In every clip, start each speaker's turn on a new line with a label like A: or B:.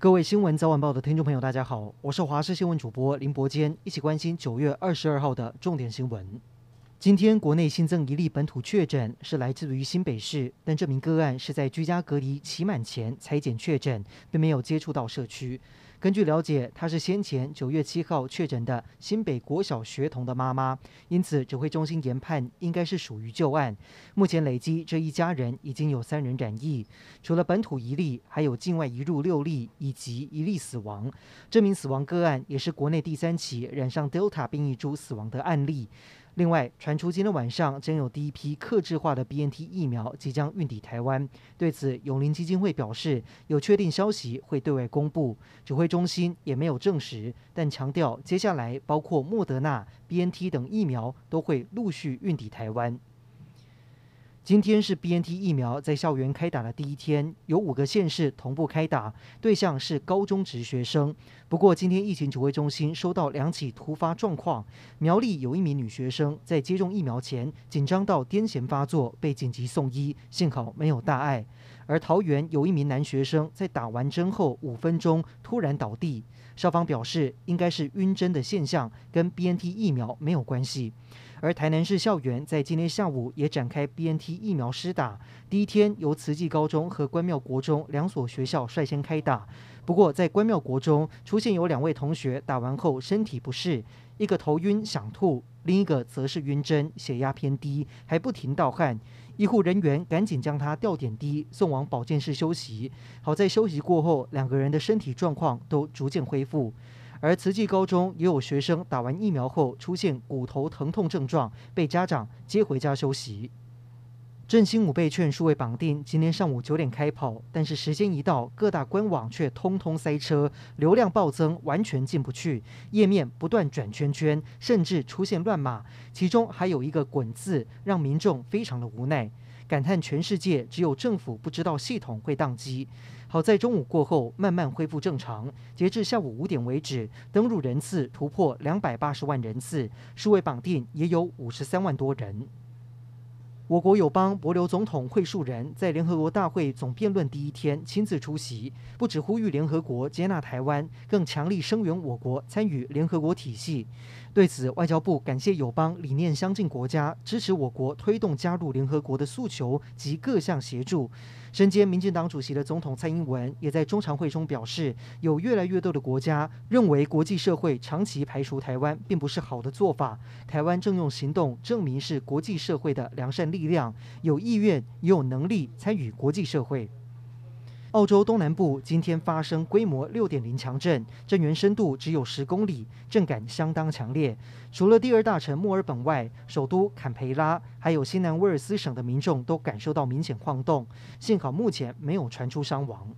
A: 各位新闻早晚报的听众朋友，大家好，我是华视新闻主播林伯坚，一起关心九月二十二号的重点新闻。今天国内新增一例本土确诊，是来自于新北市，但这名个案是在居家隔离期满前采检确诊，并没有接触到社区。根据了解，她是先前九月七号确诊的新北国小学童的妈妈，因此指挥中心研判应该是属于旧案。目前累积这一家人已经有三人染疫，除了本土一例，还有境外移入六例以及一例死亡。这名死亡个案也是国内第三起染上 Delta 变异株死亡的案例。另外，传出今天晚上将有第一批克制化的 BNT 疫苗即将运抵台湾。对此，永林基金会表示，有确定消息会对外公布，指挥中心也没有证实，但强调接下来包括莫德纳、BNT 等疫苗都会陆续运抵台湾。今天是 BNT 疫苗在校园开打的第一天，有五个县市同步开打，对象是高中职学生。不过，今天疫情指挥中心收到两起突发状况：苗栗有一名女学生在接种疫苗前紧张到癫痫发作，被紧急送医，幸好没有大碍；而桃园有一名男学生在打完针后五分钟突然倒地，校方表示应该是晕针的现象，跟 BNT 疫苗没有关系。而台南市校园在今天下午也展开 BNT 疫苗施打，第一天由慈济高中和关庙国中两所学校率先开打。不过，在关庙国中出现有两位同学打完后身体不适，一个头晕想吐，另一个则是晕针，血压偏低，还不停盗汗。医护人员赶紧将他吊点滴送往保健室休息。好在休息过后，两个人的身体状况都逐渐恢复。而慈济高中也有学生打完疫苗后出现骨头疼痛症状，被家长接回家休息。振兴五倍券数位绑定，今天上午九点开跑，但是时间一到，各大官网却通通塞车，流量暴增，完全进不去，页面不断转圈圈，甚至出现乱码，其中还有一个“滚”字，让民众非常的无奈。感叹全世界只有政府不知道系统会宕机。好在中午过后慢慢恢复正常。截至下午五点为止，登入人次突破两百八十万人次，数位绑定也有五十三万多人。我国友邦帛琉总统惠恕仁在联合国大会总辩论第一天亲自出席，不止呼吁联合国接纳台湾，更强力声援我国参与联合国体系。对此，外交部感谢友邦理念相近国家支持我国推动加入联合国的诉求及各项协助。身兼民进党主席的总统蔡英文也在中常会中表示，有越来越多的国家认为国际社会长期排除台湾并不是好的做法，台湾正用行动证明是国际社会的良善力量，有意愿也有能力参与国际社会。澳洲东南部今天发生规模六点零强震，震源深度只有十公里，震感相当强烈。除了第二大城墨尔本外，首都坎培拉还有新南威尔斯省的民众都感受到明显晃动，幸好目前没有传出伤亡。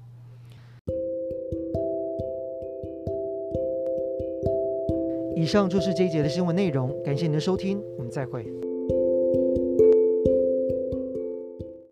A: 以上就是这一节的新闻内容，感谢您的收听，我们再会。